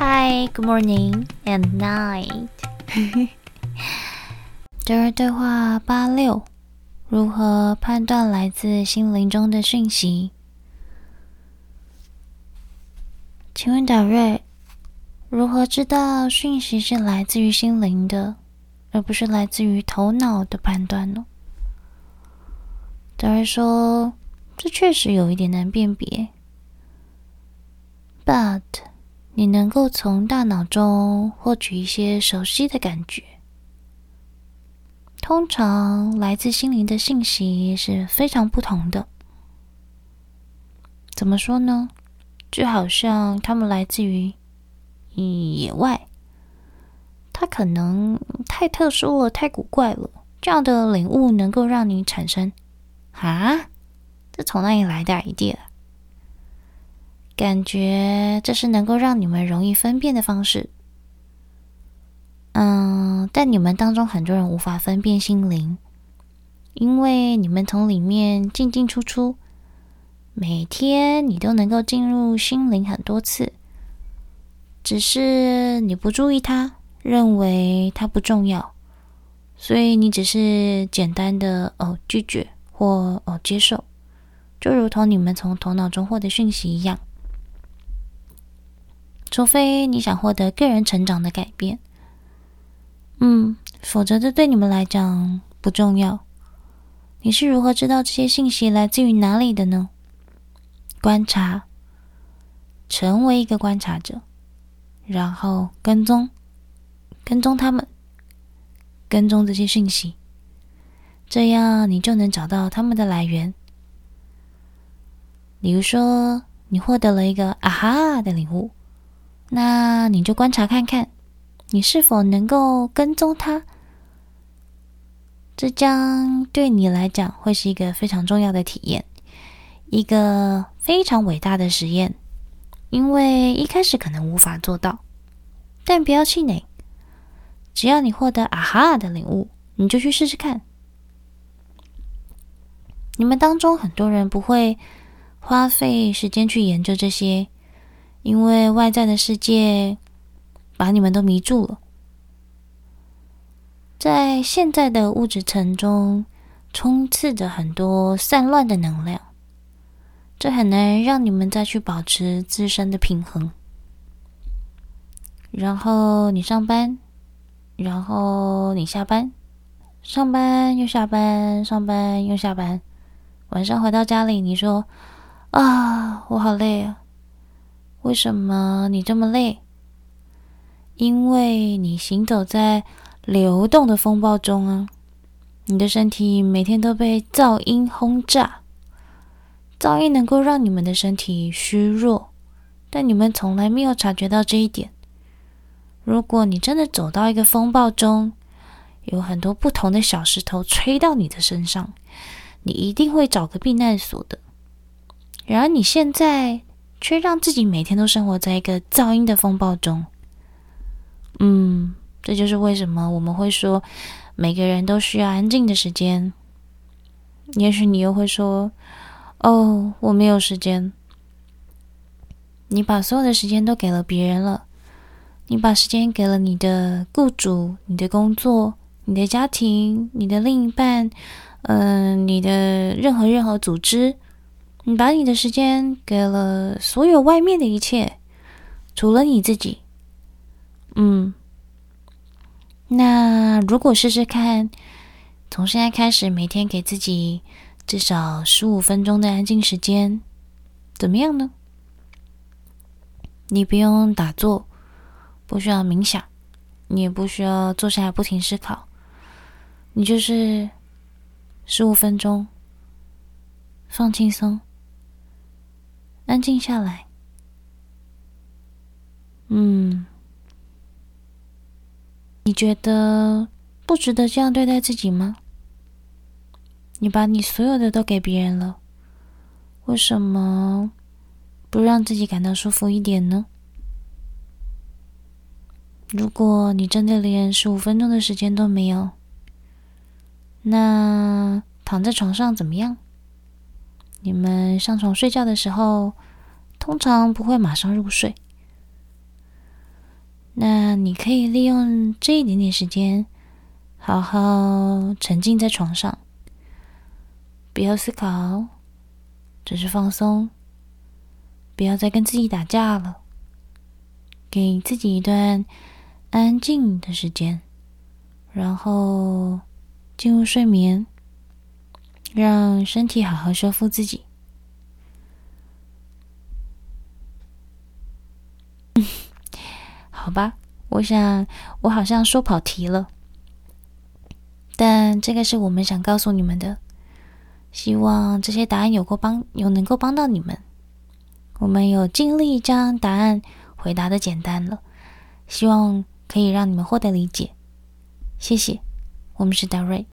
Hi, good morning and night。德瑞对话八六：如何判断来自心灵中的讯息？请问达瑞，如何知道讯息是来自于心灵的，而不是来自于头脑的判断呢？达瑞说：“这确实有一点难辨别，but…… 你能够从大脑中获取一些熟悉的感觉。通常来自心灵的信息是非常不同的。怎么说呢？就好像他们来自于野外，它可能太特殊了，太古怪了。这样的领悟能够让你产生“啊，这从哪里来的 idea？” 感觉这是能够让你们容易分辨的方式。嗯，但你们当中很多人无法分辨心灵，因为你们从里面进进出出，每天你都能够进入心灵很多次，只是你不注意它，认为它不重要，所以你只是简单的哦拒绝或哦接受，就如同你们从头脑中获得讯息一样。除非你想获得个人成长的改变，嗯，否则这对你们来讲不重要。你是如何知道这些信息来自于哪里的呢？观察，成为一个观察者，然后跟踪，跟踪他们，跟踪这些讯息，这样你就能找到他们的来源。比如说，你获得了一个“啊哈”的领悟。那你就观察看看，你是否能够跟踪它。这将对你来讲会是一个非常重要的体验，一个非常伟大的实验。因为一开始可能无法做到，但不要气馁。只要你获得“啊哈”的领悟，你就去试试看。你们当中很多人不会花费时间去研究这些。因为外在的世界把你们都迷住了，在现在的物质层中充斥着很多散乱的能量，这很难让你们再去保持自身的平衡。然后你上班，然后你下班，上班又下班，上班又下班，晚上回到家里，你说：“啊，我好累啊。”为什么你这么累？因为你行走在流动的风暴中啊！你的身体每天都被噪音轰炸，噪音能够让你们的身体虚弱，但你们从来没有察觉到这一点。如果你真的走到一个风暴中，有很多不同的小石头吹到你的身上，你一定会找个避难所的。然而你现在，却让自己每天都生活在一个噪音的风暴中。嗯，这就是为什么我们会说每个人都需要安静的时间。也许你又会说：“哦，我没有时间。”你把所有的时间都给了别人了，你把时间给了你的雇主、你的工作、你的家庭、你的另一半，嗯、你的任何任何组织。你把你的时间给了所有外面的一切，除了你自己。嗯，那如果试试看，从现在开始每天给自己至少十五分钟的安静时间，怎么样呢？你不用打坐，不需要冥想，你也不需要坐下来不停思考，你就是十五分钟，放轻松。安静下来。嗯，你觉得不值得这样对待自己吗？你把你所有的都给别人了，为什么不让自己感到舒服一点呢？如果你真的连十五分钟的时间都没有，那躺在床上怎么样？你们上床睡觉的时候，通常不会马上入睡。那你可以利用这一点点时间，好好沉浸在床上，不要思考，只是放松，不要再跟自己打架了，给自己一段安静的时间，然后进入睡眠，让身体好好修复自己。好吧，我想我好像说跑题了，但这个是我们想告诉你们的，希望这些答案有够帮，有能够帮到你们。我们有尽力将答案回答的简单了，希望可以让你们获得理解。谢谢，我们是达瑞。